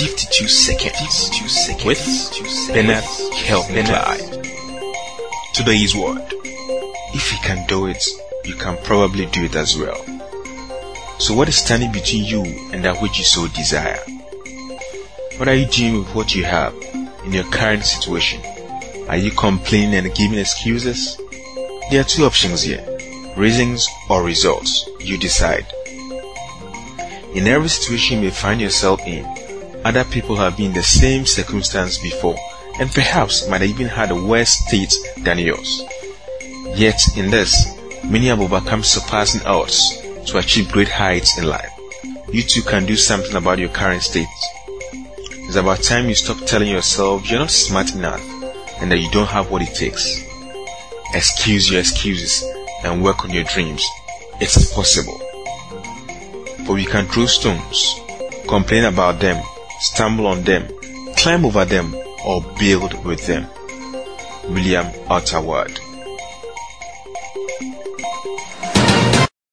52 seconds, 52 seconds with Bernard Kelvin Clive. Today's word. If he can do it, you can probably do it as well. So what is standing between you and that which you so desire? What are you doing with what you have in your current situation? Are you complaining and giving excuses? There are two options here. Reasons or results. You decide. In every situation you may find yourself in, other people have been in the same circumstance before and perhaps might have even had a worse state than yours. Yet in this, many have overcome surpassing odds to achieve great heights in life. You too can do something about your current state. It's about time you stop telling yourself you're not smart enough and that you don't have what it takes. Excuse your excuses and work on your dreams. It's possible. For we can throw stones, complain about them, stumble on them, climb over them, or build with them. William Arthur Ward